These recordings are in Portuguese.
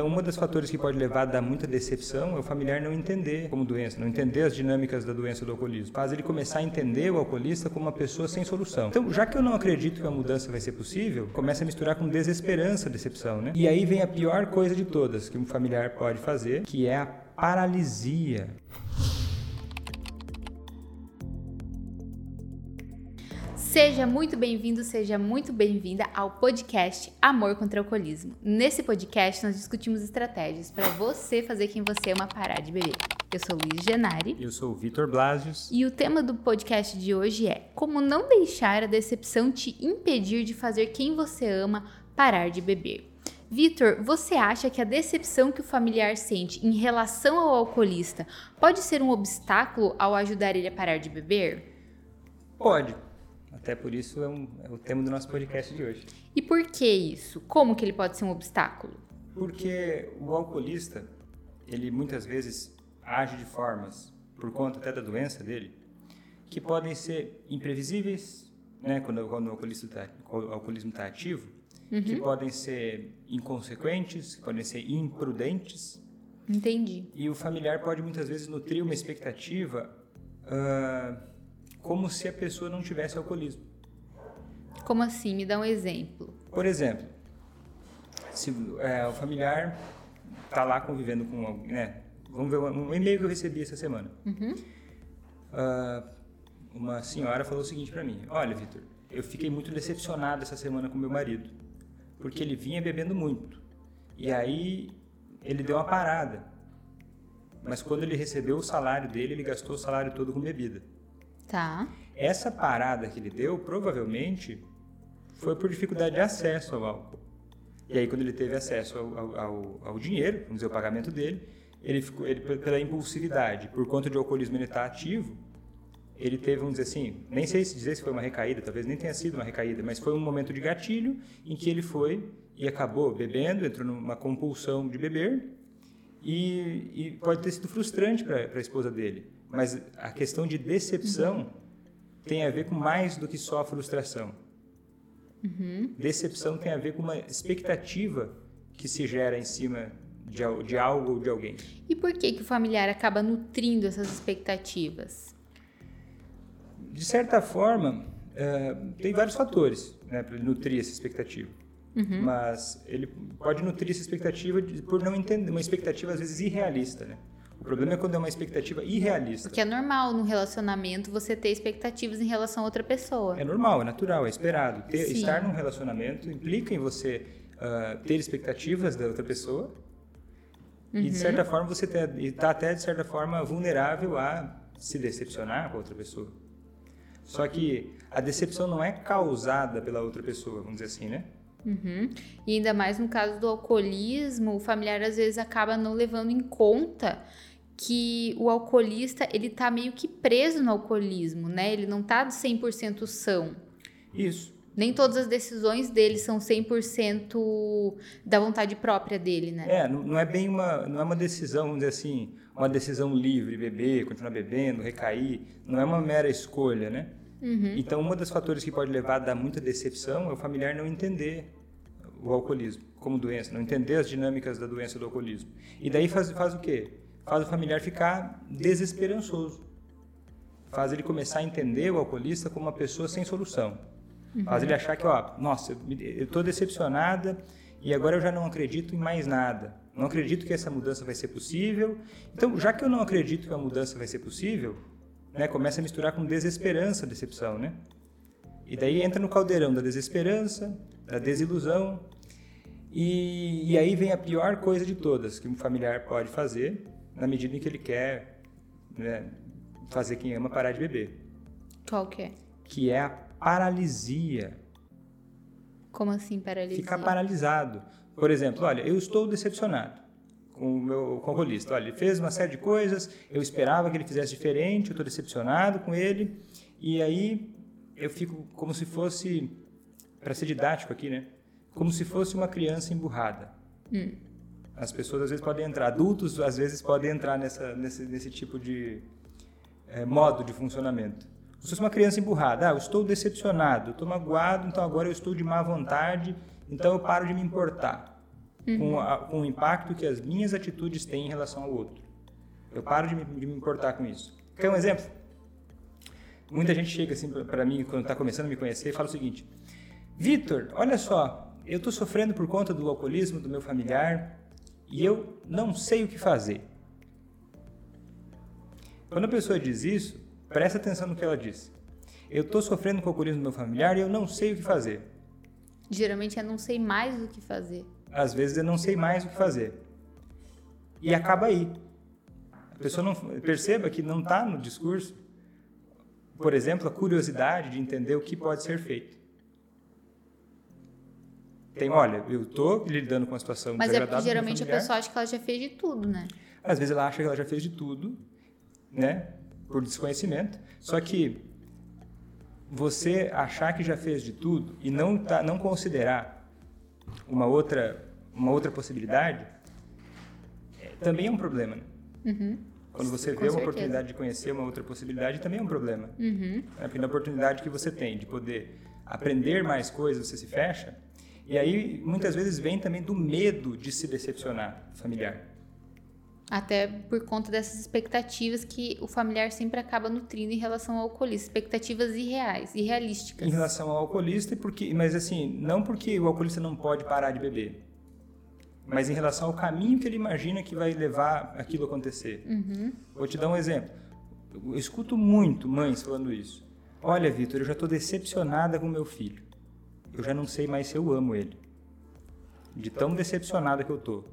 Então, um dos fatores que pode levar a dar muita decepção é o familiar não entender como doença, não entender as dinâmicas da doença do alcoolismo. Faz ele começar a entender o alcoolista como uma pessoa sem solução. Então, já que eu não acredito que a mudança vai ser possível, começa a misturar com desesperança decepção, né? E aí vem a pior coisa de todas que um familiar pode fazer, que é a paralisia. Seja muito bem-vindo, seja muito bem-vinda ao podcast Amor contra o Alcoolismo. Nesse podcast nós discutimos estratégias para você fazer quem você ama parar de beber. Eu sou Luiz Genari. Eu sou o Vitor Blasius. E o tema do podcast de hoje é Como não deixar a decepção te impedir de fazer quem você ama parar de beber. Vitor, você acha que a decepção que o familiar sente em relação ao alcoolista pode ser um obstáculo ao ajudar ele a parar de beber? Pode até por isso é, um, é o tema do nosso podcast de hoje. E por que isso? Como que ele pode ser um obstáculo? Porque o alcoolista, ele muitas vezes age de formas, por conta até da doença dele, que podem ser imprevisíveis, né, quando, quando o, alcoolista tá, o alcoolismo está ativo, uhum. que podem ser inconsequentes, que podem ser imprudentes. Entendi. E o familiar pode muitas vezes nutrir uma expectativa uh, como se a pessoa não tivesse alcoolismo. Como assim? Me dá um exemplo. Por exemplo, se é, o familiar está lá convivendo com alguém, né? Vamos ver um e-mail que eu recebi essa semana. Uhum. Uh, uma senhora falou o seguinte para mim: Olha, Vitor, eu fiquei muito decepcionado essa semana com meu marido, porque ele vinha bebendo muito. E aí ele deu uma parada. Mas quando ele recebeu o salário dele, ele gastou o salário todo com bebida. Tá. Essa parada que ele deu, provavelmente, foi por dificuldade de acesso ao álcool. E aí, quando ele teve acesso ao, ao, ao dinheiro, vamos dizer, o pagamento dele, ele ficou, ele, pela impulsividade, por conta de alcoolismo ele estar tá ativo, ele teve, vamos dizer assim, nem sei se dizer se foi uma recaída, talvez nem tenha sido uma recaída, mas foi um momento de gatilho em que ele foi e acabou bebendo, entrou numa compulsão de beber e, e pode ter sido frustrante para a esposa dele. Mas a questão de decepção tem a ver com mais do que só a frustração. Uhum. Decepção tem a ver com uma expectativa que se gera em cima de, de algo ou de alguém. E por que, que o familiar acaba nutrindo essas expectativas? De certa forma, uh, tem vários fatores né, para nutrir essa expectativa. Uhum. Mas ele pode nutrir essa expectativa de, por não entender, uma expectativa às vezes irrealista, né? O problema é quando é uma expectativa irrealista. Porque é normal no relacionamento você ter expectativas em relação a outra pessoa. É normal, é natural, é esperado. Ter, estar num relacionamento implica em você uh, ter expectativas da outra pessoa uhum. e, de uhum. certa forma, você está até, de certa forma, vulnerável a se decepcionar com a outra pessoa. Só que a decepção não é causada pela outra pessoa, vamos dizer assim, né? Uhum. E ainda mais no caso do alcoolismo, o familiar às vezes acaba não levando em conta que o alcoolista, ele tá meio que preso no alcoolismo, né? Ele não tá 100% são. Isso. Nem todas as decisões dele são 100% da vontade própria dele, né? É, não, é bem uma, não é uma decisão, vamos dizer assim, uma decisão livre, beber, continuar bebendo, recair, não é uma mera escolha, né? Uhum. Então, um dos fatores que pode levar a dar muita decepção é o familiar não entender o alcoolismo como doença, não entender as dinâmicas da doença do alcoolismo. E daí faz, faz o quê? faz o familiar ficar desesperançoso. Faz ele começar a entender o alcoolista como uma pessoa sem solução. Uhum. Faz ele achar que, ó, nossa, eu estou decepcionada e agora eu já não acredito em mais nada. Não acredito que essa mudança vai ser possível. Então, já que eu não acredito que a mudança vai ser possível, né, começa a misturar com desesperança, decepção, né? E daí entra no caldeirão da desesperança, da desilusão, e, e aí vem a pior coisa de todas que um familiar pode fazer, na medida em que ele quer né, fazer quem ama parar de beber. Qual que é? Que é a paralisia. Como assim paralisia? Ficar paralisado. Por exemplo, olha, eu estou decepcionado o meu alcoolista. Olha, ele fez uma série de coisas, eu esperava que ele fizesse diferente, eu estou decepcionado com ele, e aí eu fico como se fosse, para ser didático aqui, né? Como se fosse uma criança emburrada. Hum. As pessoas às vezes podem entrar, adultos às vezes podem entrar nessa, nesse, nesse tipo de é, modo de funcionamento. Se fosse uma criança emburrada, ah, eu estou decepcionado, estou magoado, então agora eu estou de má vontade, então eu paro de me importar. Uhum. com, a, com o impacto que as minhas atitudes têm em relação ao outro. Eu paro de me, de me importar com isso. Quer um exemplo? Muita gente chega assim para mim quando está começando a me conhecer e fala o seguinte: Vitor, olha só, eu estou sofrendo por conta do alcoolismo do meu familiar e eu não sei o que fazer. Quando a pessoa diz isso, presta atenção no que ela diz. Eu estou sofrendo com o alcoolismo do meu familiar e eu não sei o que fazer. Geralmente é não sei mais o que fazer. Às vezes eu não sei mais o que fazer. E acaba aí. A pessoa não perceba que não está no discurso, por exemplo, a curiosidade de entender o que pode ser feito. Tem, olha, eu estou lidando com uma situação Mas é porque geralmente a pessoa acha que ela já fez de tudo, né? Às vezes ela acha que ela já fez de tudo, né? Por desconhecimento. Só que você achar que já fez de tudo e não, tá, não considerar uma outra, uma outra possibilidade, é, também é um problema. Né? Uhum. Quando você vê Com uma certeza. oportunidade de conhecer uma outra possibilidade, também é um problema. Uhum. É, porque na oportunidade que você tem de poder aprender mais coisas, você se fecha. E aí, muitas vezes, vem também do medo de se decepcionar familiar. Até por conta dessas expectativas que o familiar sempre acaba nutrindo em relação ao alcoolista, expectativas irreais, irrealísticas. Em relação ao alcoolista, porque, mas assim, não porque o alcoolista não pode parar de beber, mas em relação ao caminho que ele imagina que vai levar aquilo a acontecer. Uhum. Vou te dar um exemplo. Eu escuto muito mães falando isso. Olha, Vitor, eu já estou decepcionada com meu filho. Eu já não sei mais se eu amo ele. De tão decepcionada que eu estou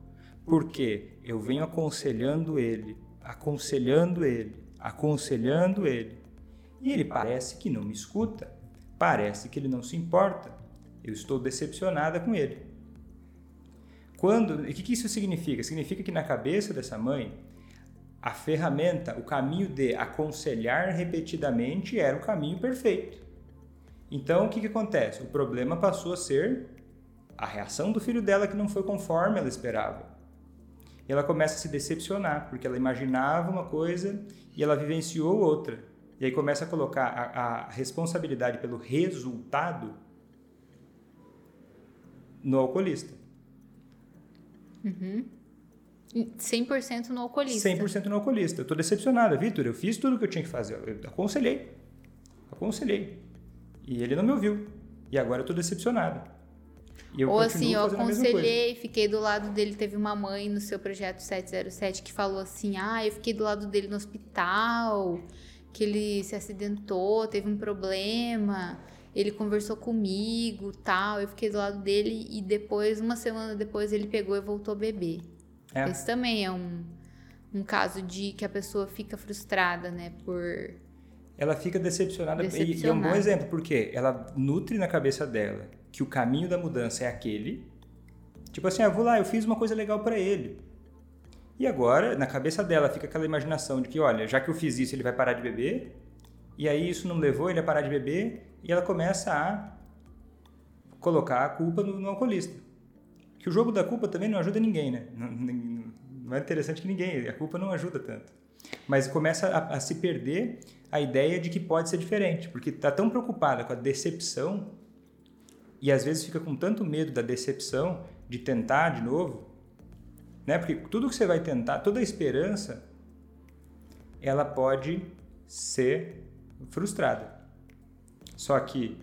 porque eu venho aconselhando ele, aconselhando ele, aconselhando ele. E ele parece que não me escuta, parece que ele não se importa. Eu estou decepcionada com ele. Quando, o que, que isso significa? Significa que na cabeça dessa mãe, a ferramenta, o caminho de aconselhar repetidamente era o caminho perfeito. Então, o que, que acontece? O problema passou a ser a reação do filho dela que não foi conforme ela esperava. E ela começa a se decepcionar, porque ela imaginava uma coisa e ela vivenciou outra. E aí começa a colocar a, a responsabilidade pelo resultado no alcoolista. Uhum. 100% no alcoolista. 100% no alcoolista. Eu estou decepcionada. Vitor, eu fiz tudo o que eu tinha que fazer. Eu aconselhei. Aconselhei. E ele não me ouviu. E agora eu estou decepcionada. Ou assim, eu aconselhei, fiquei do lado dele. Teve uma mãe no seu projeto 707 que falou assim: ah, eu fiquei do lado dele no hospital, que ele se acidentou, teve um problema. Ele conversou comigo, tal. Eu fiquei do lado dele e depois, uma semana depois, ele pegou e voltou a beber. É. Esse também é um, um caso de que a pessoa fica frustrada, né, por ela fica decepcionada. decepcionada. E, e, é um bom exemplo, porque ela nutre na cabeça dela que o caminho da mudança é aquele. Tipo assim, ah, vou lá, eu fiz uma coisa legal para ele. E agora, na cabeça dela, fica aquela imaginação de que, olha, já que eu fiz isso, ele vai parar de beber. E aí isso não levou ele a parar de beber. E ela começa a colocar a culpa no, no alcoolista. Que o jogo da culpa também não ajuda ninguém, né? Não, não é interessante que ninguém, a culpa não ajuda tanto. Mas começa a, a se perder a ideia de que pode ser diferente, porque está tão preocupada com a decepção e às vezes fica com tanto medo da decepção de tentar de novo, né? Porque tudo que você vai tentar, toda a esperança, ela pode ser frustrada. Só que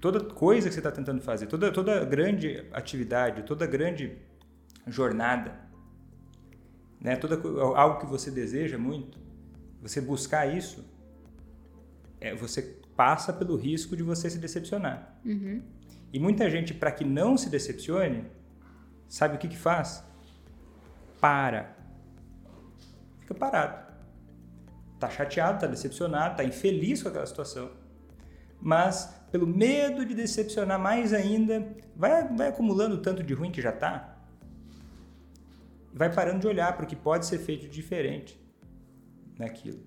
toda coisa que você está tentando fazer, toda toda grande atividade, toda grande jornada, né? Toda algo que você deseja muito, você buscar isso, é, você passa pelo risco de você se decepcionar. Uhum. E muita gente, para que não se decepcione, sabe o que, que faz? Para. Fica parado. Tá chateado, tá decepcionado, tá infeliz com aquela situação. Mas, pelo medo de decepcionar mais ainda, vai, vai acumulando tanto de ruim que já tá. Vai parando de olhar para o que pode ser feito diferente naquilo.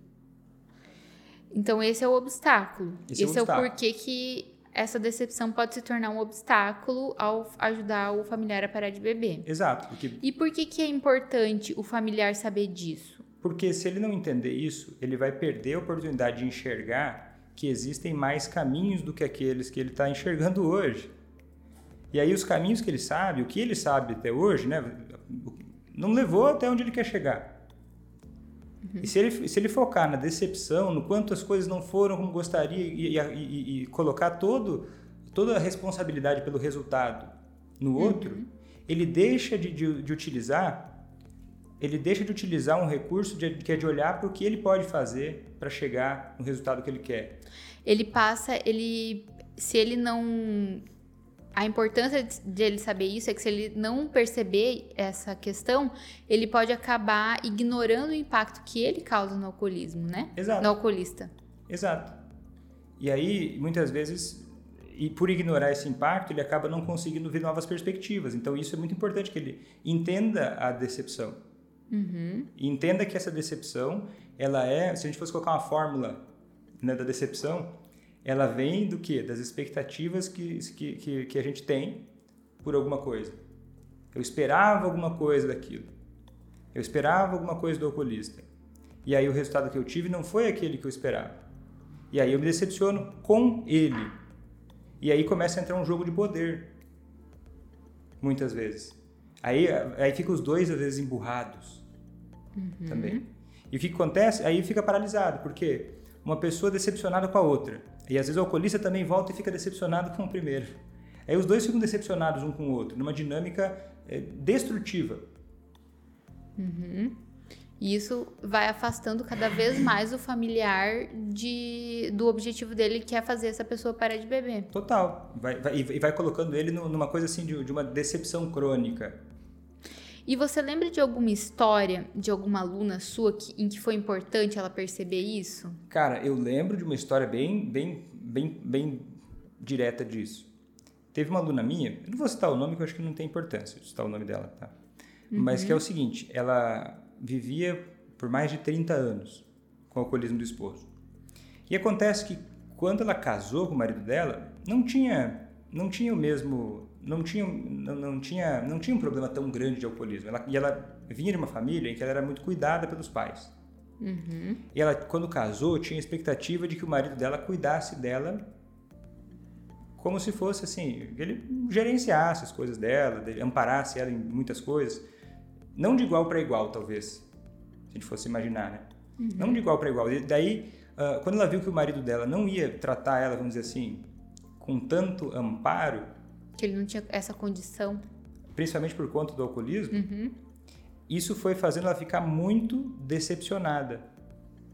Então, esse é o obstáculo. Esse, esse é, o, é o porquê que essa decepção pode se tornar um obstáculo ao ajudar o familiar a parar de beber. Exato. Porque... E por que, que é importante o familiar saber disso? Porque se ele não entender isso, ele vai perder a oportunidade de enxergar que existem mais caminhos do que aqueles que ele está enxergando hoje. E aí os caminhos que ele sabe, o que ele sabe até hoje, né, não levou até onde ele quer chegar. Uhum. E se ele, se ele focar na decepção, no quanto as coisas não foram como gostaria e, e, e, colocar todo, toda a responsabilidade pelo resultado no outro, uhum. ele deixa de, de, de, utilizar ele deixa de utilizar um recurso de, que é de olhar para o que ele pode fazer para chegar no resultado que ele quer. Ele passa, ele se ele não a importância de ele saber isso é que se ele não perceber essa questão, ele pode acabar ignorando o impacto que ele causa no alcoolismo, né? Exato. No alcoolista. Exato. E aí, muitas vezes, e por ignorar esse impacto, ele acaba não conseguindo ver novas perspectivas. Então, isso é muito importante que ele entenda a decepção. Uhum. Entenda que essa decepção, ela é, se a gente fosse colocar uma fórmula né, da decepção, ela vem do que? Das expectativas que, que, que, a gente tem por alguma coisa. Eu esperava alguma coisa daquilo. Eu esperava alguma coisa do alcoolista. E aí o resultado que eu tive não foi aquele que eu esperava. E aí eu me decepciono com ele. E aí começa a entrar um jogo de poder. Muitas vezes. Aí, aí fica os dois, às vezes, emburrados. Uhum. Também. E o que acontece? Aí fica paralisado. Por quê? Uma pessoa decepcionada com a outra. E às vezes o alcoolista também volta e fica decepcionado com o primeiro. Aí os dois ficam decepcionados um com o outro, numa dinâmica é, destrutiva. Uhum. E isso vai afastando cada vez mais o familiar de, do objetivo dele, que é fazer essa pessoa parar de beber. Total. Vai, vai, e vai colocando ele numa coisa assim de, de uma decepção crônica. E você lembra de alguma história de alguma aluna sua que, em que foi importante ela perceber isso? Cara, eu lembro de uma história bem, bem, bem, bem direta disso. Teve uma aluna minha, eu não vou citar o nome, porque eu acho que não tem importância citar o nome dela, tá? Uhum. Mas que é o seguinte, ela vivia por mais de 30 anos com o alcoolismo do esposo. E acontece que quando ela casou com o marido dela, não tinha, não tinha o mesmo não tinha, não, não, tinha, não tinha um problema tão grande de alcoolismo. Ela, e ela vinha de uma família em que ela era muito cuidada pelos pais. Uhum. E ela, quando casou, tinha a expectativa de que o marido dela cuidasse dela como se fosse assim, ele gerenciasse as coisas dela, amparasse ela em muitas coisas. Não de igual para igual, talvez, se a gente fosse imaginar, né? Uhum. Não de igual para igual. E daí, uh, quando ela viu que o marido dela não ia tratar ela, vamos dizer assim, com tanto amparo, que ele não tinha essa condição. Principalmente por conta do alcoolismo. Uhum. Isso foi fazendo ela ficar muito decepcionada.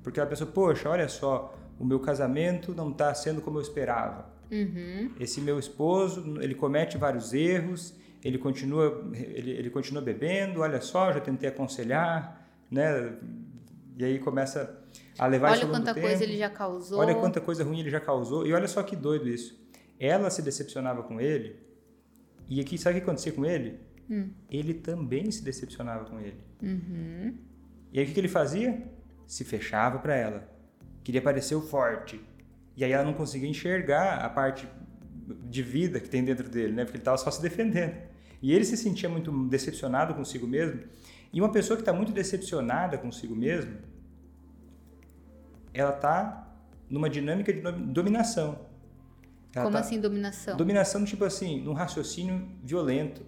Porque ela pensou, poxa, olha só, o meu casamento não está sendo como eu esperava. Uhum. Esse meu esposo, ele comete vários erros, ele continua, ele, ele continua bebendo, olha só, já tentei aconselhar, né? E aí começa a levar Olha quanta coisa ele já causou. Olha quanta coisa ruim ele já causou. E olha só que doido isso. Ela se decepcionava com ele e aqui, sabe o que acontecia com ele? Hum. Ele também se decepcionava com ele. Uhum. E aí o que, que ele fazia? Se fechava para ela. Queria parecer o forte. E aí ela não conseguia enxergar a parte de vida que tem dentro dele, né? Porque ele estava só se defendendo. E ele se sentia muito decepcionado consigo mesmo. E uma pessoa que está muito decepcionada consigo mesmo, ela está numa dinâmica de dominação. Ela Como tá... assim dominação? Dominação, tipo assim, num raciocínio violento.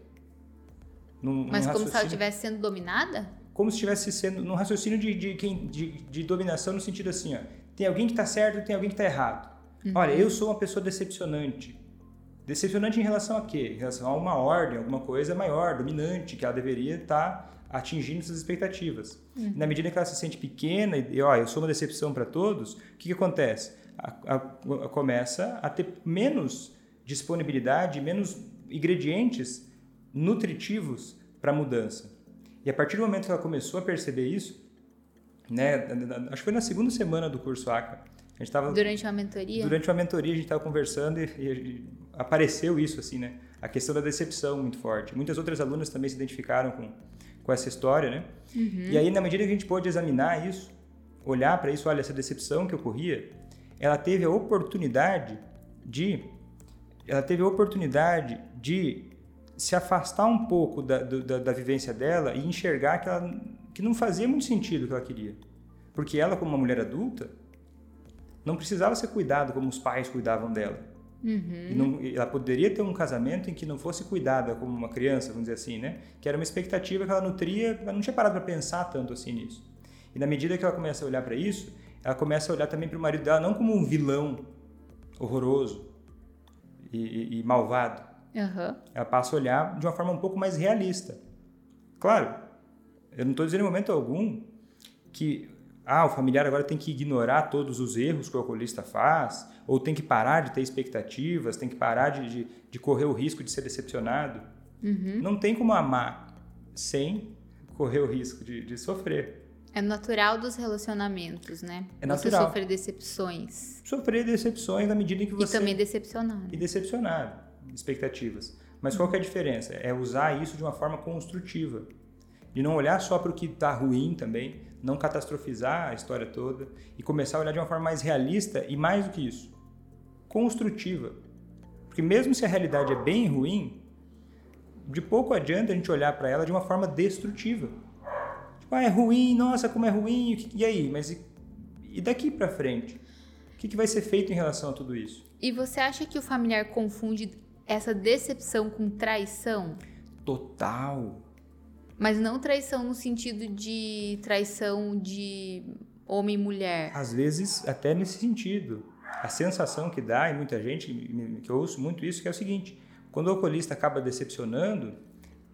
Num, Mas num como raciocínio... se ela estivesse sendo dominada? Como se estivesse sendo num raciocínio de, de, de, de, dominação no sentido assim, ó, tem alguém que está certo e tem alguém que está errado. Uhum. Olha, eu sou uma pessoa decepcionante. Decepcionante em relação a quê? Em relação a uma ordem, alguma coisa maior, dominante, que ela deveria estar tá atingindo suas expectativas. Uhum. Na medida que ela se sente pequena e, ó, eu sou uma decepção para todos, o que, que acontece? A, a, começa a ter menos disponibilidade, menos ingredientes nutritivos para a mudança. E a partir do momento que ela começou a perceber isso, né, acho que foi na segunda semana do curso ACA, a gente tava, durante uma mentoria? Durante uma mentoria a gente estava conversando e, e, apareceu isso assim, né? A questão da decepção muito forte. Muitas outras alunas também se identificaram com, com essa história, né? Uhum. E aí na medida que a gente pôde examinar isso, olhar para isso, olha essa decepção que ocorria, ela teve a oportunidade de ela teve a oportunidade de se afastar um pouco da, da, da vivência dela e enxergar que, ela, que não fazia muito sentido o que ela queria. Porque ela, como uma mulher adulta, não precisava ser cuidada como os pais cuidavam dela. Uhum. Não, ela poderia ter um casamento em que não fosse cuidada como uma criança, vamos dizer assim, né? Que era uma expectativa que ela nutria, ela não tinha parado para pensar tanto assim nisso. E na medida que ela começa a olhar para isso, ela começa a olhar também para o marido dela não como um vilão horroroso e, e, e malvado. Uhum. Ela passa a olhar de uma forma um pouco mais realista. Claro, eu não estou dizendo em momento algum que ah, o familiar agora tem que ignorar todos os erros que o alcoolista faz, ou tem que parar de ter expectativas, tem que parar de, de, de correr o risco de ser decepcionado. Uhum. Não tem como amar sem correr o risco de, de sofrer. É natural dos relacionamentos, né? É natural. Você sofrer decepções. Sofrer decepções na medida em que você. E também decepcionar. E decepcionar expectativas. Mas qual que é a diferença? É usar isso de uma forma construtiva. De não olhar só para o que está ruim também, não catastrofizar a história toda e começar a olhar de uma forma mais realista e mais do que isso, construtiva. Porque mesmo se a realidade é bem ruim, de pouco adianta a gente olhar para ela de uma forma destrutiva. Ah, é ruim, nossa, como é ruim, e aí? Mas e, e daqui para frente? O que, que vai ser feito em relação a tudo isso? E você acha que o familiar confunde essa decepção com traição? Total. Mas não traição no sentido de traição de homem e mulher. Às vezes, até nesse sentido. A sensação que dá, e muita gente, que eu ouço muito isso, que é o seguinte: quando o alcoolista acaba decepcionando,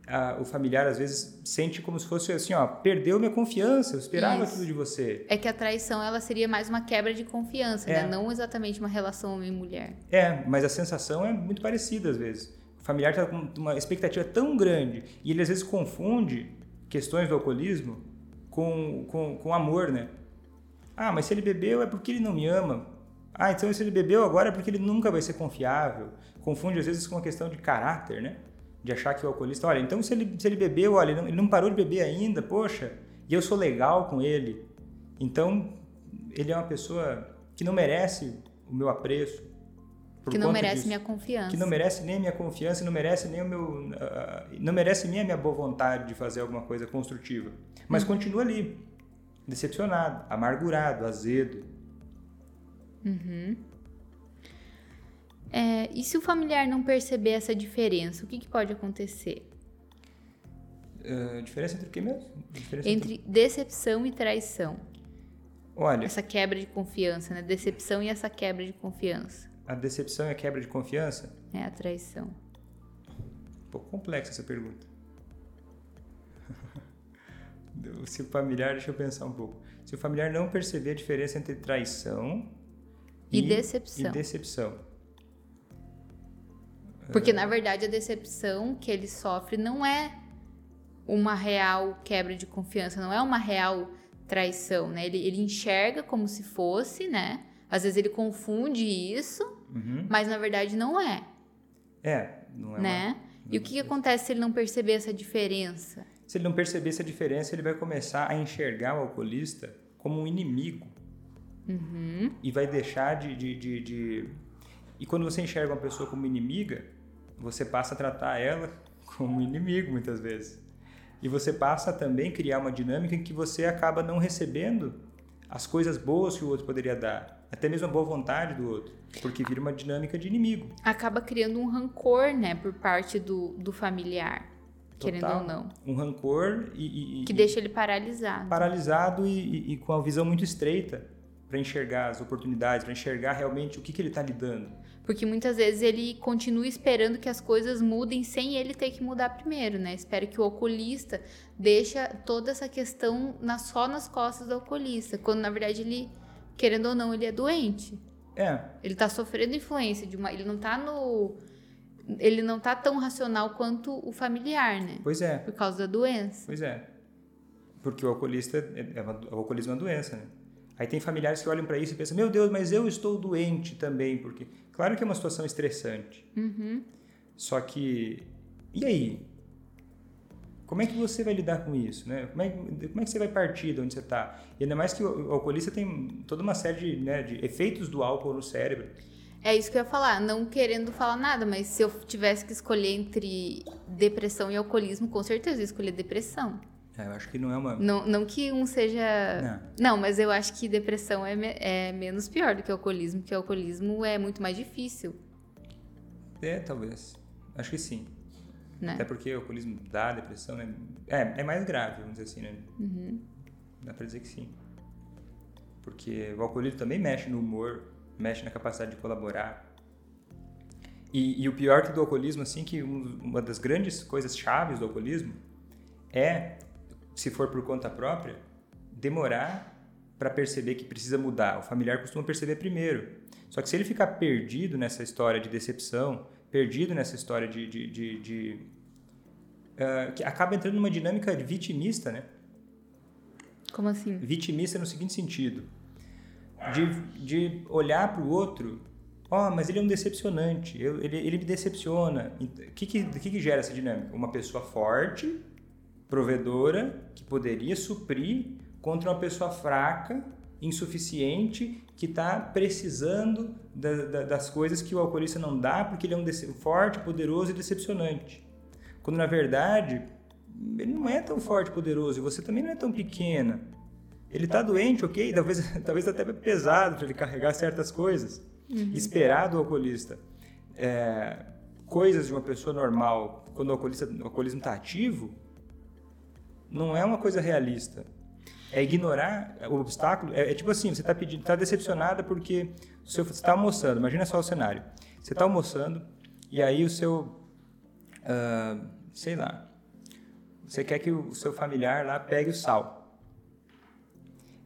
a, o familiar às vezes sente como se fosse assim, ó, perdeu minha confiança, eu esperava Isso. tudo de você. É que a traição ela seria mais uma quebra de confiança, É. né? Não exatamente uma relação homem e mulher. É, mas a sensação é muito parecida às vezes. O familiar está com uma expectativa tão grande e ele às vezes confunde questões do alcoolismo com, com, com amor, né? Ah, mas se ele bebeu é porque ele não me ama. Ah, então se ele bebeu agora é porque ele nunca vai ser confiável. Confunde às vezes com uma questão de caráter, né? De achar que o alcoolista, olha, então se ele, se ele bebeu, olha, ele não, ele não parou de beber ainda, poxa, e eu sou legal com ele. Então, ele é uma pessoa que não merece o meu apreço. que não merece disso. minha confiança. que não merece nem a minha confiança, não merece nem o meu, ah, não merece nem a minha boa vontade de fazer alguma coisa construtiva. Mas Hum. continua ali, decepcionado, amargurado, azedo. É, e se o familiar não perceber essa diferença, o que, que pode acontecer? Ah, diferença entre o que mesmo? Diferença Entre decepção e traição. Olha, Essa quebra de confiança, né? Decepção e essa quebra de confiança. a decepção e a quebra de confiança? É a traição. Um pouco complexa essa pergunta. Se o familiar, deixa eu pensar um pouco. Se o familiar não perceber a diferença entre traição E decepção. e decepção. Porque, na verdade, a decepção que ele sofre não é uma real quebra de confiança, não é uma real traição, né? Ele, ele enxerga como se fosse, né? Às vezes ele confunde isso, Uhum. mas na verdade não é, É, não é né? uma- E o que, que acontece se ele não perceber essa diferença? Se ele não perceber essa diferença, ele vai começar a enxergar o alcoolista como um inimigo. Uhum. E vai deixar de, de, de, de- E quando você enxerga uma pessoa como inimiga, você passa a tratar ela como inimigo muitas vezes. E você passa a também criar uma dinâmica em que você acaba não recebendo as coisas boas que o outro poderia dar, até mesmo a boa vontade do outro, porque vira uma dinâmica de inimigo. Acaba criando um rancor, né, por parte do, do familiar, querendo Total. ou não. Um rancor e, e- e- Que deixa ele paralisado. paralisado e, e- e com a visão muito estreita para enxergar as oportunidades, para enxergar realmente o que, que ele está lidando. Porque muitas vezes ele continua esperando que as coisas mudem sem ele ter que mudar primeiro, né? Espera que o alcoolista deixa toda essa questão na, só nas costas do alcoolista, quando na verdade ele, querendo ou não, ele é doente. É, Ele tá sofrendo influência de uma, ele não tá no ele não tá tão racional quanto o familiar, né? pois é, Por causa da doença. pois é. Porque o alcoolista, é, é uma- o alcoolismo é uma doença, né? Aí tem familiares que olham para isso e pensam, meu Deus, mas eu estou doente também, porque claro que é uma situação estressante. Uhum. Só que, e aí? Como é que você vai lidar com isso, né? Como é, que- como é que você vai partir de onde você está? E ainda mais que o, o alcoolista tem toda uma série de, né, de efeitos do álcool no cérebro. É isso que eu ia falar, não querendo falar nada, mas se eu tivesse que escolher entre depressão e alcoolismo, com certeza eu ia escolher depressão. É, eu acho que não é uma... Não, não que um seja. Não. mas eu acho que depressão é, me- é menos pior do que alcoolismo, porque o alcoolismo é muito mais difícil. É, talvez. Acho que sim. Né? Até porque o alcoolismo dá depressão, né? É, é mais grave, vamos dizer assim, né? Uhum. Dá pra dizer que sim. Porque o alcoolismo também mexe no humor, mexe na capacidade de colaborar. E, e o pior que do alcoolismo, assim, que um- uma das grandes coisas chaves do alcoolismo é, se for por conta própria, demorar para perceber que precisa mudar. O familiar costuma perceber primeiro. Só que se ele ficar perdido nessa história de decepção, perdido nessa história de. de, de- de, ah, que acaba entrando numa dinâmica vitimista, né? Como assim? Vitimista no seguinte sentido: de, de olhar para o outro, ó, mas ele é um decepcionante, ele, ele me decepciona. O que, que, que, que gera essa dinâmica? Uma pessoa forte, provedora, que poderia suprir contra uma pessoa fraca, insuficiente, que está precisando da- da- das coisas que o alcoolista não dá porque ele é um forte, poderoso e decepcionante. Quando na verdade ele não é tão forte e poderoso e você também não é tão pequena. Ele está doente, ok? Talvez, talvez até pesado para ele carregar certas coisas. Esperar do alcoolista é, coisas de uma pessoa normal quando o, alcoolista, o alcoolismo está ativo não é uma coisa realista. É ignorar o obstáculo. É, é tipo assim, você está pedindo, está decepcionada porque você está almoçando. Imagina só o cenário. Você está almoçando e aí o seu, ah, sei lá, você quer que o seu familiar lá pegue o sal.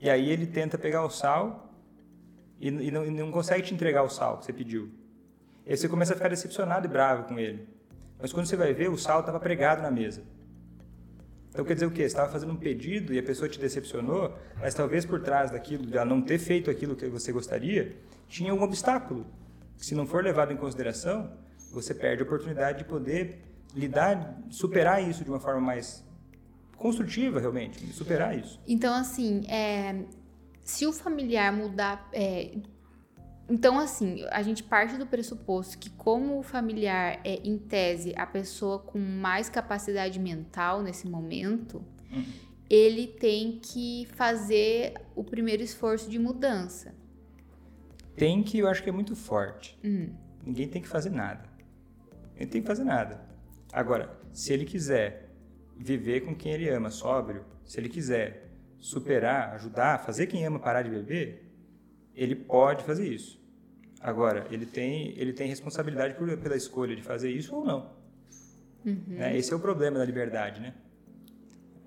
E aí ele tenta pegar o sal e, e não, e não consegue te entregar o sal que você pediu. E aí você começa a ficar decepcionado e bravo com ele. Mas quando você vai ver, o sal estava pregado na mesa. Então quer dizer o quê? Você estava fazendo um pedido e a pessoa te decepcionou, mas talvez por trás daquilo, de ela não ter feito aquilo que você gostaria, tinha um obstáculo. Que se não for levado em consideração, você perde a oportunidade de poder lidar, superar isso de uma forma mais construtiva, realmente, superar isso. Então, assim, é, se o familiar mudar. é, então, assim, a gente parte do pressuposto que, como o familiar é, em tese, a pessoa com mais capacidade mental nesse momento, Uhum. ele tem que fazer o primeiro esforço de mudança. Tem que, eu acho que é muito forte. Hum. Ninguém tem que fazer nada. Ele tem que fazer nada. Agora, se ele quiser viver com quem ele ama, sóbrio, se ele quiser superar, ajudar, fazer quem ama parar de beber, ele pode fazer isso. Agora, ele tem, ele tem responsabilidade por, pela escolha de fazer isso ou não. Né? Esse é o problema da liberdade, né?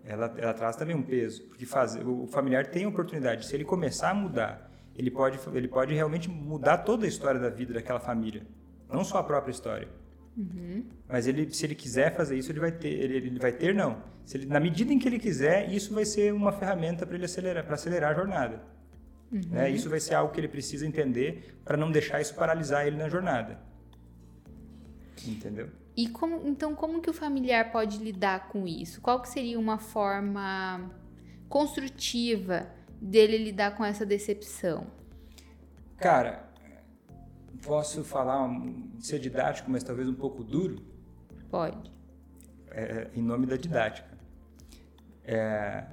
Ela, ela traz também um peso, porque fazer, o familiar tem a oportunidade, se ele começar a mudar, ele pode, ele pode realmente mudar toda a história da vida daquela família, não só a própria história. Mas ele, se ele quiser fazer isso, ele vai ter, ele, ele vai ter não. Se ele, na medida em que ele quiser, isso vai ser uma ferramenta para ele acelerar, para acelerar a jornada. Né? Isso vai ser algo que ele precisa entender para não deixar isso paralisar ele na jornada. Entendeu? E como, então, como que o familiar pode lidar com isso? Qual que seria uma forma construtiva dele lidar com essa decepção? Cara, posso falar, ser didático, mas talvez um pouco duro, Pode. é, em nome da didática. É,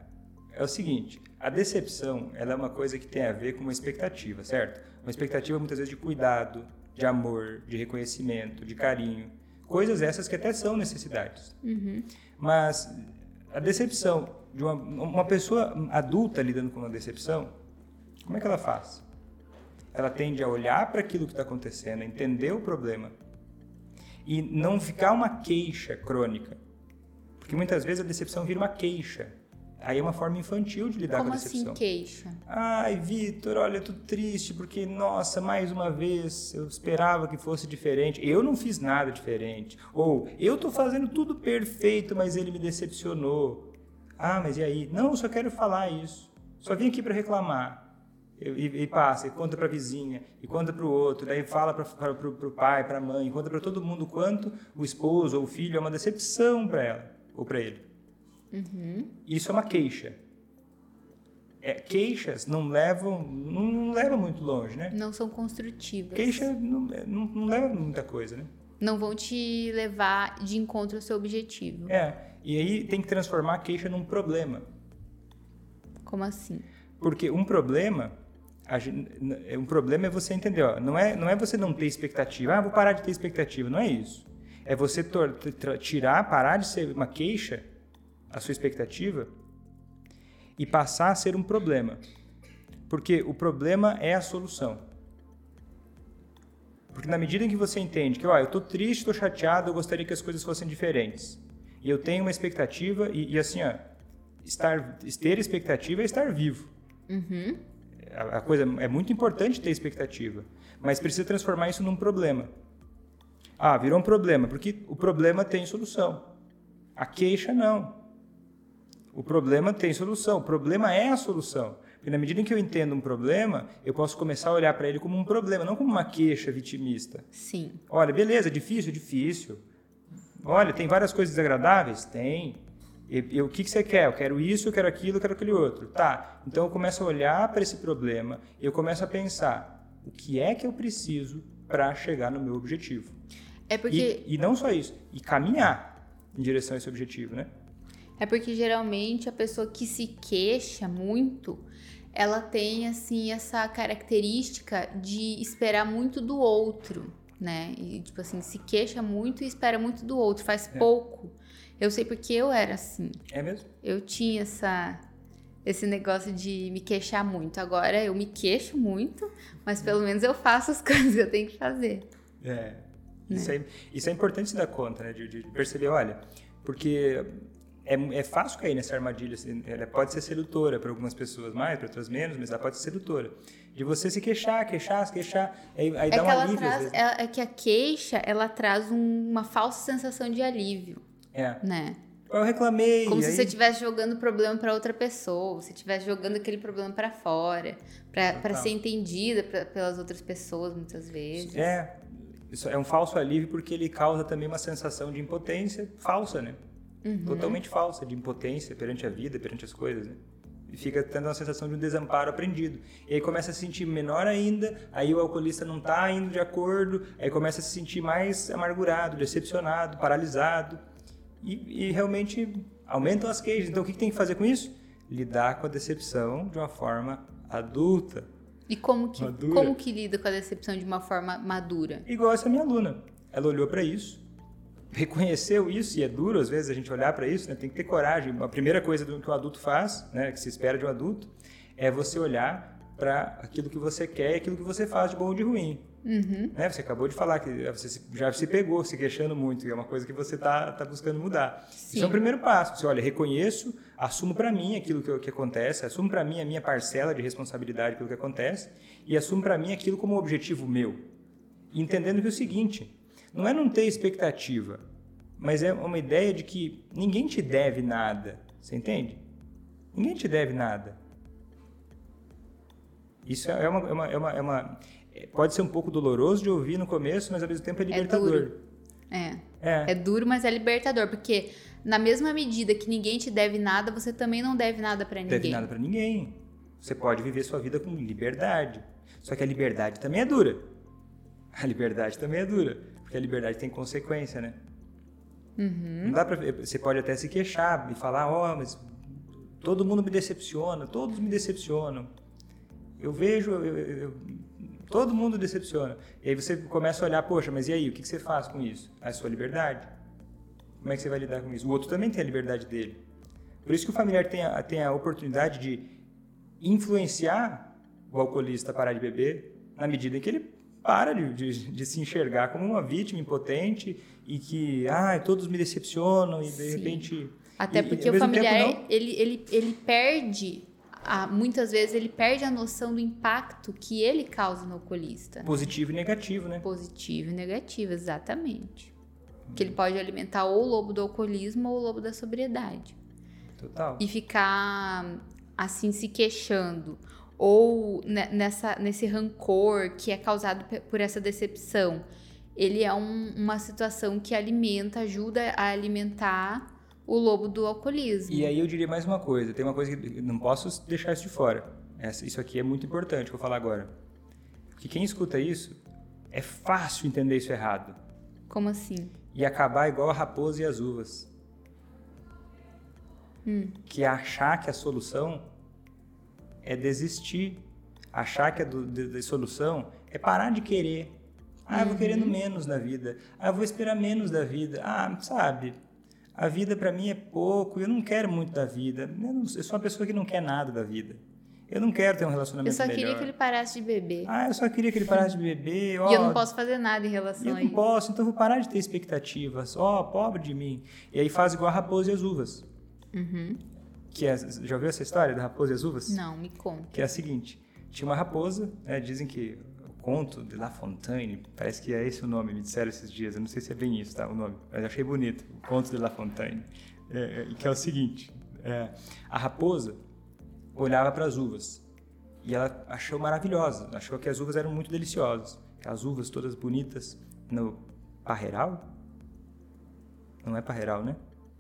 é o seguinte, a decepção ela é uma coisa que tem a ver com uma expectativa, certo? Uma expectativa muitas vezes de cuidado, de amor, de reconhecimento, de carinho. Coisas essas que até são necessidades. Mas a decepção de uma, uma pessoa adulta lidando com uma decepção, como é que ela faz? Ela tende a olhar para aquilo que está acontecendo, a entender o problema e não ficar uma queixa crônica. Porque muitas vezes a decepção vira uma queixa. Aí é uma forma infantil de lidar Como com a assim decepção. queixa? Ai, Vitor, olha, eu tô triste porque, nossa, mais uma vez eu esperava que fosse diferente. Eu não fiz nada diferente. Ou eu tô fazendo tudo perfeito, mas ele me decepcionou. Ah, mas e aí? Não, só quero falar isso. Só vim aqui para reclamar. E, e- e passa, e conta para a vizinha, e conta para o outro, daí fala para o pai, para a mãe, conta para todo mundo quanto o esposo ou o filho é uma decepção para ela ou para ele. Isso é uma queixa. É, queixas não levam, não, não levam muito longe, né? Não são construtivas. Queixa não, não, não leva muita coisa, né? Não vão te levar de encontro ao seu objetivo. É, e aí tem que transformar a queixa num problema. Como assim? Porque um problema, é, um problema é você entender, ó, não, é, não é você não ter expectativa, ah, vou parar de ter expectativa, não é isso. É você tirar, parar de ser uma queixa, a sua expectativa, e passar a ser um problema. Porque o problema é a solução. Porque na medida em que você entende que, ó, eu estou triste, estou chateado, eu gostaria que as coisas fossem diferentes. E eu tenho uma expectativa, e, e assim, ó, estar, ter expectativa é estar vivo. Uhum. A, a coisa é muito importante ter expectativa, mas precisa transformar isso num problema. Ah, virou um problema, porque o problema tem solução. A queixa não. O problema tem solução. O problema é a solução. Porque na medida em que eu entendo um problema, eu posso começar a olhar para ele como um problema, não como uma queixa vitimista. Sim. Olha, beleza, difícil, difícil. Olha, tem várias coisas desagradáveis? Tem. E, o que, que você quer? Eu quero isso, eu quero aquilo, eu quero aquele outro. Tá. Então eu começo a olhar para esse problema e eu começo a pensar: o que é que eu preciso para chegar no meu objetivo? É porque. E, e não só isso, e caminhar em direção a esse objetivo, né? É porque geralmente a pessoa que se queixa muito, ela tem assim essa característica de esperar muito do outro, né? E tipo assim, se queixa muito e espera muito do outro, faz é. pouco. Eu sei porque eu era assim. É mesmo? Eu tinha essa esse negócio de me queixar muito. Agora eu me queixo muito, mas pelo menos eu faço as coisas que eu tenho que fazer. É. Né? Isso, é, isso é importante se dar conta, né? De, de perceber, olha, porque é, é, fácil cair nessa armadilha. Assim, ela pode ser sedutora para algumas pessoas mais, para outras menos, mas ela pode ser sedutora. De você se queixar, queixar, se queixar, aí, aí é dá um alívio. Traz, é, é, que a queixa, ela traz um, uma falsa sensação de alívio. É. Né? Eu reclamei. Como aí... se você estivesse jogando o problema para outra pessoa, você estivesse jogando aquele problema para fora, para ser entendida pra, pelas outras pessoas muitas vezes. É, isso é um falso alívio porque ele causa também uma sensação de impotência falsa, né? Uhum. Totalmente falsa, de impotência perante a vida, perante as coisas, né? E fica tendo uma sensação de um desamparo aprendido. E aí começa a se sentir menor ainda, aí o alcoolista não está indo de acordo, aí começa a se sentir mais amargurado, decepcionado, paralisado e, e realmente aumentam as queixas. Então, o que, que tem que fazer com isso? Lidar com a decepção de uma forma adulta. E como que, como que lida com a decepção de uma forma madura? Igual essa minha aluna. Ela olhou para isso, reconheceu isso, e é duro às vezes a gente olhar para isso, né? tem que ter coragem. A primeira coisa que o adulto faz, né, que se espera de um adulto, é você olhar para aquilo que você quer e aquilo que você faz de bom ou de ruim. Uhum. Né? Você acabou de falar que você já se pegou se queixando muito, e é uma coisa que você está tá buscando mudar. Sim. Isso é o primeiro passo. Você olha, reconheço, assumo para mim aquilo que, que acontece, assumo para mim a minha parcela de responsabilidade pelo que acontece e assumo para mim aquilo como objetivo meu. Entendendo que é o seguinte, não é não ter expectativa, mas é uma ideia de que ninguém te deve nada. Você entende? Ninguém te deve nada. Isso é uma, é uma, é uma, é uma é, pode ser um pouco doloroso de ouvir no começo, mas ao mesmo tempo é libertador. É duro. É. é. É duro, mas é libertador, porque na mesma medida que ninguém te deve nada, você também não deve nada para ninguém. Deve nada para ninguém. Você pode viver sua vida com liberdade. Só que a liberdade também é dura. A liberdade também é dura, porque a liberdade tem consequência, né? Uhum. Não dá pra, você pode até se queixar e falar, ó, oh, mas todo mundo me decepciona, todos me decepcionam. Eu vejo, eu, eu, Todo mundo decepciona. E aí você começa a olhar, poxa, mas e aí, o que, você faz com isso? A sua liberdade. Como é que você vai lidar com isso? O outro também tem a liberdade dele. Por isso que o familiar tem a, tem a oportunidade de influenciar o alcoolista a parar de beber na medida em que ele para de, de, de se enxergar como uma vítima impotente e que, ah, todos me decepcionam e de Sim. repente... Até porque e, o familiar, ele, ele, ele perde a, muitas vezes ele perde a noção do impacto que ele causa no alcoolista. Positivo e negativo, né? Positivo e negativo, exatamente. Hum. Que ele pode alimentar ou o lobo do alcoolismo ou o lobo da sobriedade. Total. E ficar assim se queixando ou nessa, nesse rancor que é causado por essa decepção. Ele é um, uma situação que alimenta, ajuda a alimentar o lobo do alcoolismo. E aí eu diria mais uma coisa, tem uma coisa que não posso deixar isso de fora. Essa, isso aqui é muito importante que eu vou falar agora. Porque quem escuta isso, é fácil entender isso errado. Como assim? E acabar igual a raposa e as uvas. Hum. Que é achar que a solução é desistir. achar que a do, de, de solução é parar de querer. Ah, eu vou querendo Uhum. menos na vida. Ah, eu vou esperar menos da vida. Ah, sabe? A vida para mim é pouco, eu não quero muito da vida. Eu, não- eu sou uma pessoa que não quer nada da vida. Eu não quero ter um relacionamento Eu só melhor. queria que ele parasse de beber. Ah, eu só queria que ele parasse de beber. e eu não posso fazer nada em relação eu a não isso. posso, então eu vou parar de ter expectativas. Ó, pobre de mim. E aí faz igual a raposa e as uvas. Que é, já ouviu essa história da raposa e as uvas? Não, me conta. Que é a seguinte: tinha uma raposa, né, dizem que o conto de La Fontaine, parece que é esse o nome, me disseram esses dias, eu não sei se é bem isso, tá, o nome, mas achei bonito, o conto de La Fontaine, é, é, que é o seguinte: é, a raposa olhava para as uvas e ela achou maravilhosa, achou que as uvas eram muito deliciosas, as uvas todas bonitas no parreiral? Não é parreiral, né?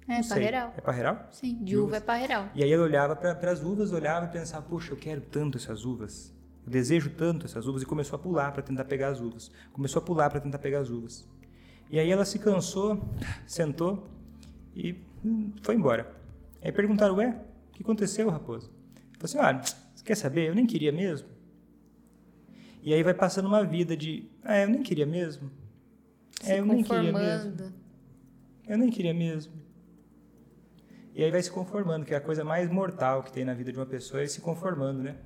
É, parreiral. É parreiral? Sim, de De uva é parreiral. E aí ela olhava para as uvas, olhava e pensava, poxa, eu quero tanto essas uvas. Eu desejo tanto essas uvas e começou a pular para tentar pegar as uvas. Começou a pular para tentar pegar as uvas. E aí ela se cansou, sentou e hum, foi embora. Aí perguntaram, ué, o que aconteceu, raposa? Falou assim, olha, você quer saber? Eu nem queria mesmo. E aí vai passando uma vida de, ah, eu nem queria mesmo. Se É, eu nem queria mesmo. Eu nem queria mesmo. E aí vai se conformando, que é a coisa mais mortal que tem na vida de uma pessoa, é se conformando, né?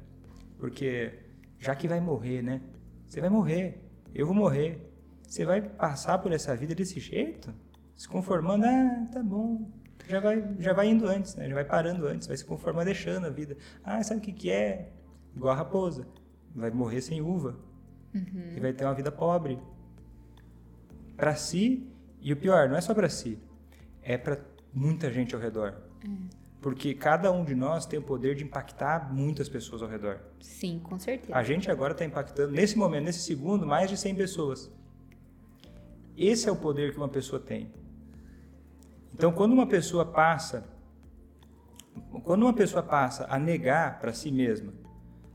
Porque já que vai morrer, né? Você vai morrer, eu vou morrer. Você vai passar por essa vida desse jeito? Se conformando, ah, tá bom. Já vai, já vai indo antes, né? Já vai parando antes, vai se conformando, deixando a vida. Ah, sabe o que que é? Igual a raposa. Vai morrer sem uva. E vai ter uma vida pobre para si e o pior não é só para si é para muita gente ao redor. Porque cada um de nós tem o poder de impactar muitas pessoas ao redor. Sim, com certeza. a gente agora está impactando nesse momento nesse segundo mais de 100 pessoas. Esse é o poder que uma pessoa tem. Então quando uma pessoa passa quando uma pessoa passa a negar para si mesma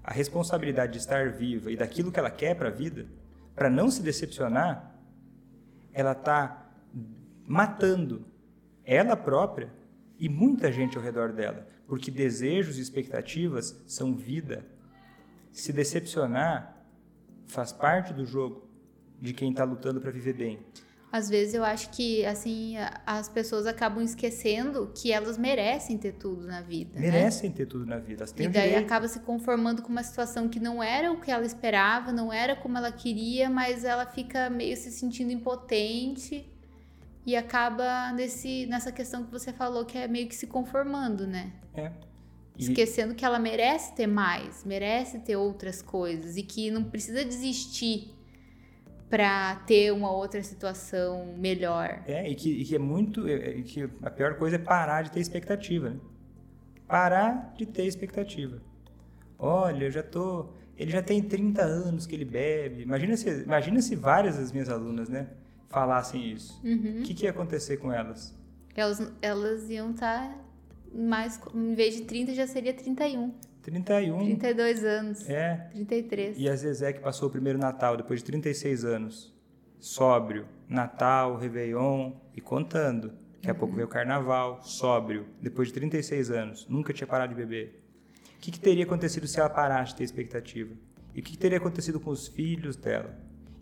a responsabilidade de estar viva e daquilo que ela quer para a vida, para não se decepcionar, ela está matando ela própria e muita gente ao redor dela, porque desejos e expectativas são vida. Se decepcionar faz parte do jogo de quem está lutando para viver bem. Às vezes eu acho que, assim, as pessoas acabam esquecendo que elas merecem ter tudo na vida. né? Merecem ter tudo na vida, elas têm E daí direito. acaba se conformando com uma situação que não era o que ela esperava, não era como ela queria, mas ela fica meio se sentindo impotente e acaba nesse, nessa questão que você falou, que é meio que se conformando, né? É. E- Esquecendo que ela merece ter mais, merece ter outras coisas e que não precisa desistir pra ter uma outra situação melhor. É, e que, e que é muito. é, e que a pior coisa é parar de ter expectativa, né? Parar de ter expectativa. Olha, eu já tô. Ele já tem 30 anos que ele bebe. Imagina se, imagina se várias das minhas alunas, né, falassem isso. Uhum. O que, que ia acontecer com elas? Elas, elas iam estar mais. Em vez de 30, já seria 31. 31. 32 anos. É. 33. E a Zezé que passou o primeiro Natal depois de 36 anos. Sóbrio. Natal, Réveillon e contando. Daqui a pouco veio o Carnaval, sóbrio, depois de 36 anos. Nunca tinha parado de beber. O que, que teria acontecido se ela parasse de ter expectativa? E o que, que teria acontecido com os filhos dela?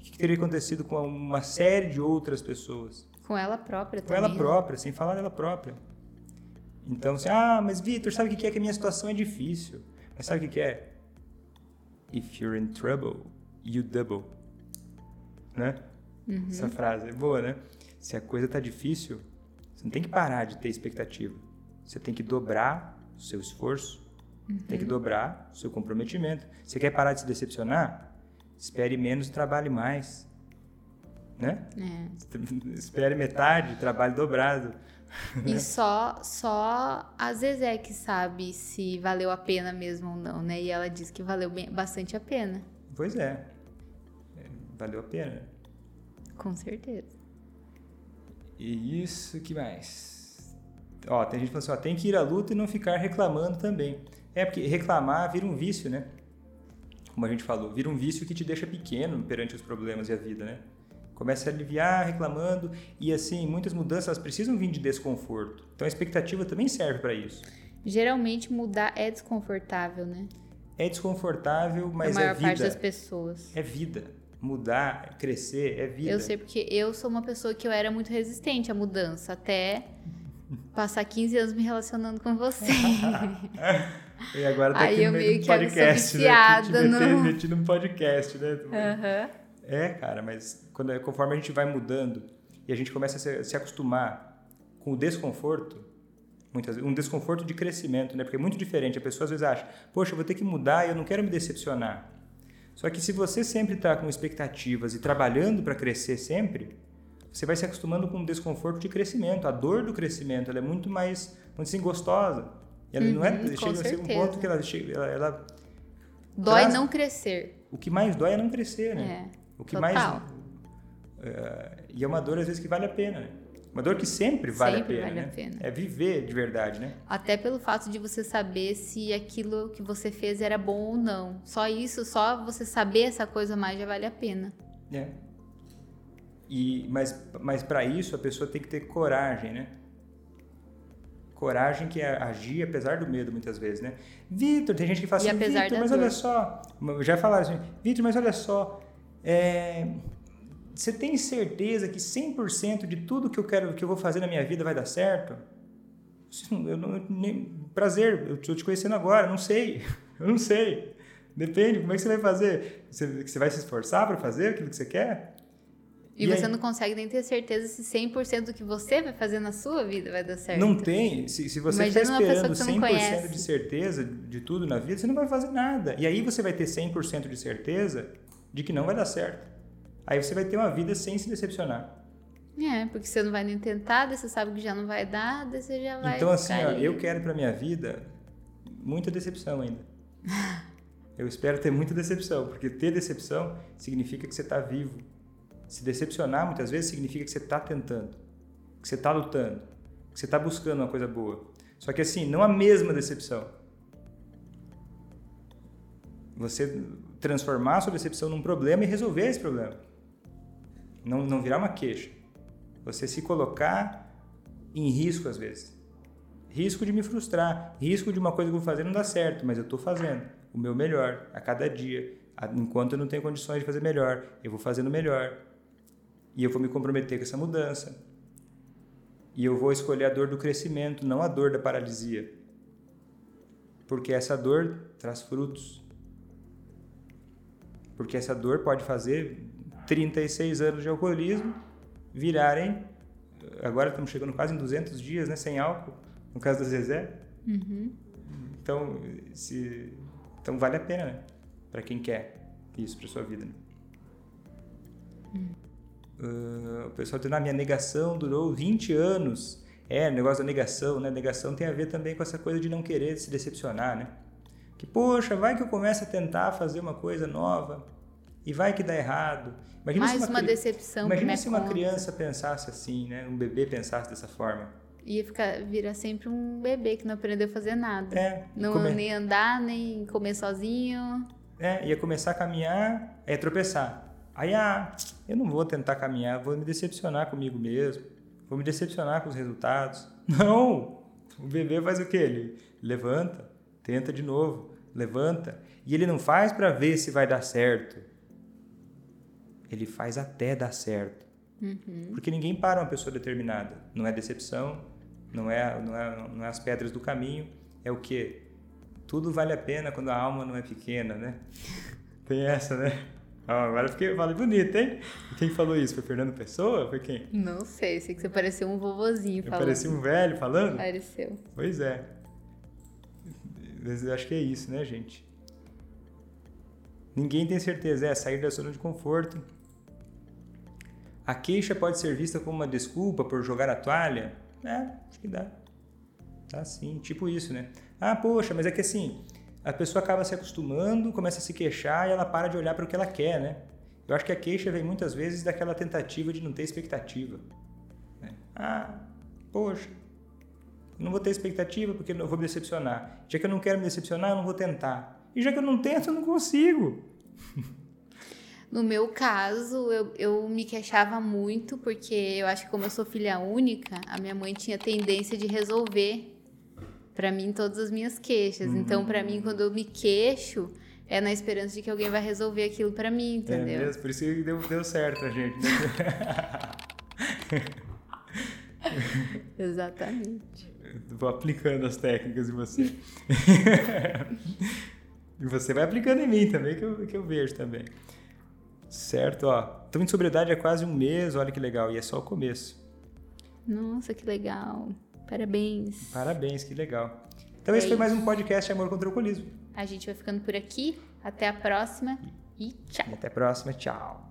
O que, teria acontecido com uma série de outras pessoas? Com ela própria Com também. ela né? própria, sem falar dela própria. Então, assim, ah, mas Vitor, sabe o que é que a minha situação é difícil? Mas sabe o que é? If you're in trouble, you double. Né? Uhum. Essa frase é boa, né? Se a coisa tá difícil, você não tem que parar de ter expectativa. Você tem que dobrar o seu esforço, tem que Uhum. dobrar o seu comprometimento. Você quer parar de se decepcionar? Espere menos trabalhe mais. Né? É. Espere metade, trabalho dobrado. E só, só a Zezé que sabe se valeu a pena mesmo ou não, né? E ela diz que valeu bem- bastante a pena. Pois é. É, Valeu a pena. Com certeza. E isso, que mais? Ó, tem gente falando assim, ó, tem que ir à luta e não ficar reclamando também. É, porque reclamar vira um vício, né? Como a gente falou, vira um vício que te deixa pequeno perante os problemas e a vida, né? Começa a aliviar reclamando e assim, muitas mudanças precisam vir de desconforto. Então a expectativa também serve para isso. Geralmente mudar é desconfortável, né? É desconfortável, mas a maior é vida. parte das pessoas. É vida. Mudar, crescer, é vida. Eu sei porque eu sou uma pessoa que eu era muito resistente à mudança, até passar 15 anos me relacionando com você. e agora tá Aí aqui no meio do podcast, né? viciada Te meter, no- meti num podcast, né? Aham. É, cara, mas quando, conforme a gente vai mudando e a gente começa a se, se acostumar com o desconforto, muitas vezes, um desconforto de crescimento, né? Porque é muito diferente. A pessoa às vezes acha, poxa, eu vou ter que mudar e eu não quero me decepcionar. Só que se você sempre está com expectativas e trabalhando para crescer sempre, você vai se acostumando com o desconforto de crescimento. A dor do crescimento é muito mais, dizer assim, gostosa. Ela não é, Uhum, chega a ser um certeza. ponto que ela, ela, ela- Dói Traz- não crescer. o que mais dói é não crescer, né? É. O que total. mais. é, e é uma dor, às vezes, que vale a pena, né? Uma dor que sempre vale Sempre a pena. vale a né? pena. É viver de verdade, né? Até pelo fato de você saber se aquilo que você fez era bom ou não. Só isso, só você saber essa coisa a mais já vale a pena. É. E, mas mas para isso a pessoa tem que ter coragem, né? Coragem que é agir apesar do medo, muitas vezes, né? Vitor, tem gente que fala E assim, Vitor, mas dor." olha só. Já falaram assim, Vitor, mas olha só. é, Você tem certeza que 100% de tudo que eu quero, que eu vou fazer na minha vida vai dar certo? Eu não, nem- prazer, eu estou te conhecendo agora, não sei. Eu não sei. Depende, como é que você vai fazer? Você, você vai se esforçar para fazer aquilo que você quer? E, E você aí? não consegue nem ter certeza se 100% do que você vai fazer na sua vida vai dar certo. Não tem. Se, se você está esperando que você não 100% conhece. de certeza de tudo na vida, você não vai fazer nada. E aí você vai ter 100% de certeza de que não vai dar certo. Aí você vai ter uma vida sem se decepcionar. É, porque você não vai nem tentar, daí você sabe que já não vai dar, daí você já vai. então, assim, ó, eu quero para minha vida muita decepção ainda. eu espero ter muita decepção, porque ter decepção significa que você está vivo. Se decepcionar, muitas vezes, significa que você está tentando, que você está lutando, que você está buscando uma coisa boa. Só que, assim, não a mesma decepção. Você transformar a sua decepção num problema e resolver esse problema. Não, não virar uma queixa. Você se colocar em risco, às vezes. Risco de me frustrar, risco de uma coisa que eu vou fazer não dar certo, mas eu estou fazendo o meu melhor a cada dia. Enquanto eu não tenho condições de fazer melhor, eu vou fazendo melhor. E eu vou me comprometer com essa mudança. E eu vou escolher a dor do crescimento, não a dor da paralisia. Porque essa dor traz frutos. Porque essa dor pode fazer 36 anos de alcoolismo virarem. Agora estamos chegando quase em 200 dias, né? Sem álcool, no caso da Zezé. Uhum. Então, se, então vale a pena, né? Para quem quer isso para sua vida. Né? Ah, o pessoal dizendo, ah, minha negação durou 20 anos. É, o negócio da negação, né? Negação tem a ver também com essa coisa de não querer se decepcionar, né? Que, poxa, vai que eu começo a tentar fazer uma coisa nova e vai que dá errado. Imagina Mais se uma cri- decepção Imagina se uma conta. criança pensasse assim, né? Um bebê pensasse dessa forma. Ia ficar, virar sempre um bebê que não aprendeu a fazer nada. É, Não come- nem andar, nem comer sozinho. É, ia começar a caminhar, ia tropeçar. Aí, ah, eu não vou tentar caminhar, vou me decepcionar comigo mesmo, vou me decepcionar com os resultados. Não! O bebê faz o quê? Ele levanta, tenta de novo, levanta. E ele não faz para ver se vai dar certo. Ele faz até dar certo. Porque ninguém para uma pessoa determinada. Não é decepção, não é, não é, não é as pedras do caminho, é o quê? Tudo vale a pena quando a alma não é pequena, né? Tem essa, né? Ah, agora fiquei, falei bonito, hein? Quem falou isso? Foi Fernando Pessoa? Foi quem? Não sei, sei que você pareceu um vovozinho Eu falando. parecia um velho falando? Pareceu. Pois é. Acho que é isso, né, gente? Ninguém tem certeza, é sair da zona de conforto. A queixa pode ser vista como uma desculpa por jogar a toalha? É, acho que dá. Tá sim, tipo isso, né? Ah, poxa, mas é que assim, a pessoa acaba se acostumando, começa a se queixar e ela para de olhar para o que ela quer, né? Eu acho que a queixa vem muitas vezes daquela tentativa de não ter expectativa. né? Ah, poxa, não vou ter expectativa porque eu vou me decepcionar. Já que eu não quero me decepcionar, eu não vou tentar. E já que eu não tento, eu não consigo. No meu caso, eu, eu me queixava muito, porque eu acho que como eu sou filha única, a minha mãe tinha tendência de resolver para mim todas as minhas queixas. Uhum. Então, para mim, quando eu me queixo, é na esperança de que alguém vai resolver aquilo para mim, é entendeu? É mesmo, por isso que deu, deu certo a gente. Né? Exatamente. Vou aplicando as técnicas em você. e você vai aplicando em mim também, que eu, que eu vejo também. Certo, ó. Estamos em sobriedade há quase um mês, olha que legal. E é só o começo. Nossa, que legal. Parabéns. Parabéns, que legal. Então é esse foi mais um podcast Amor contra o Alcoolismo. A gente vai ficando por aqui. Até a próxima e tchau. Até a próxima, tchau.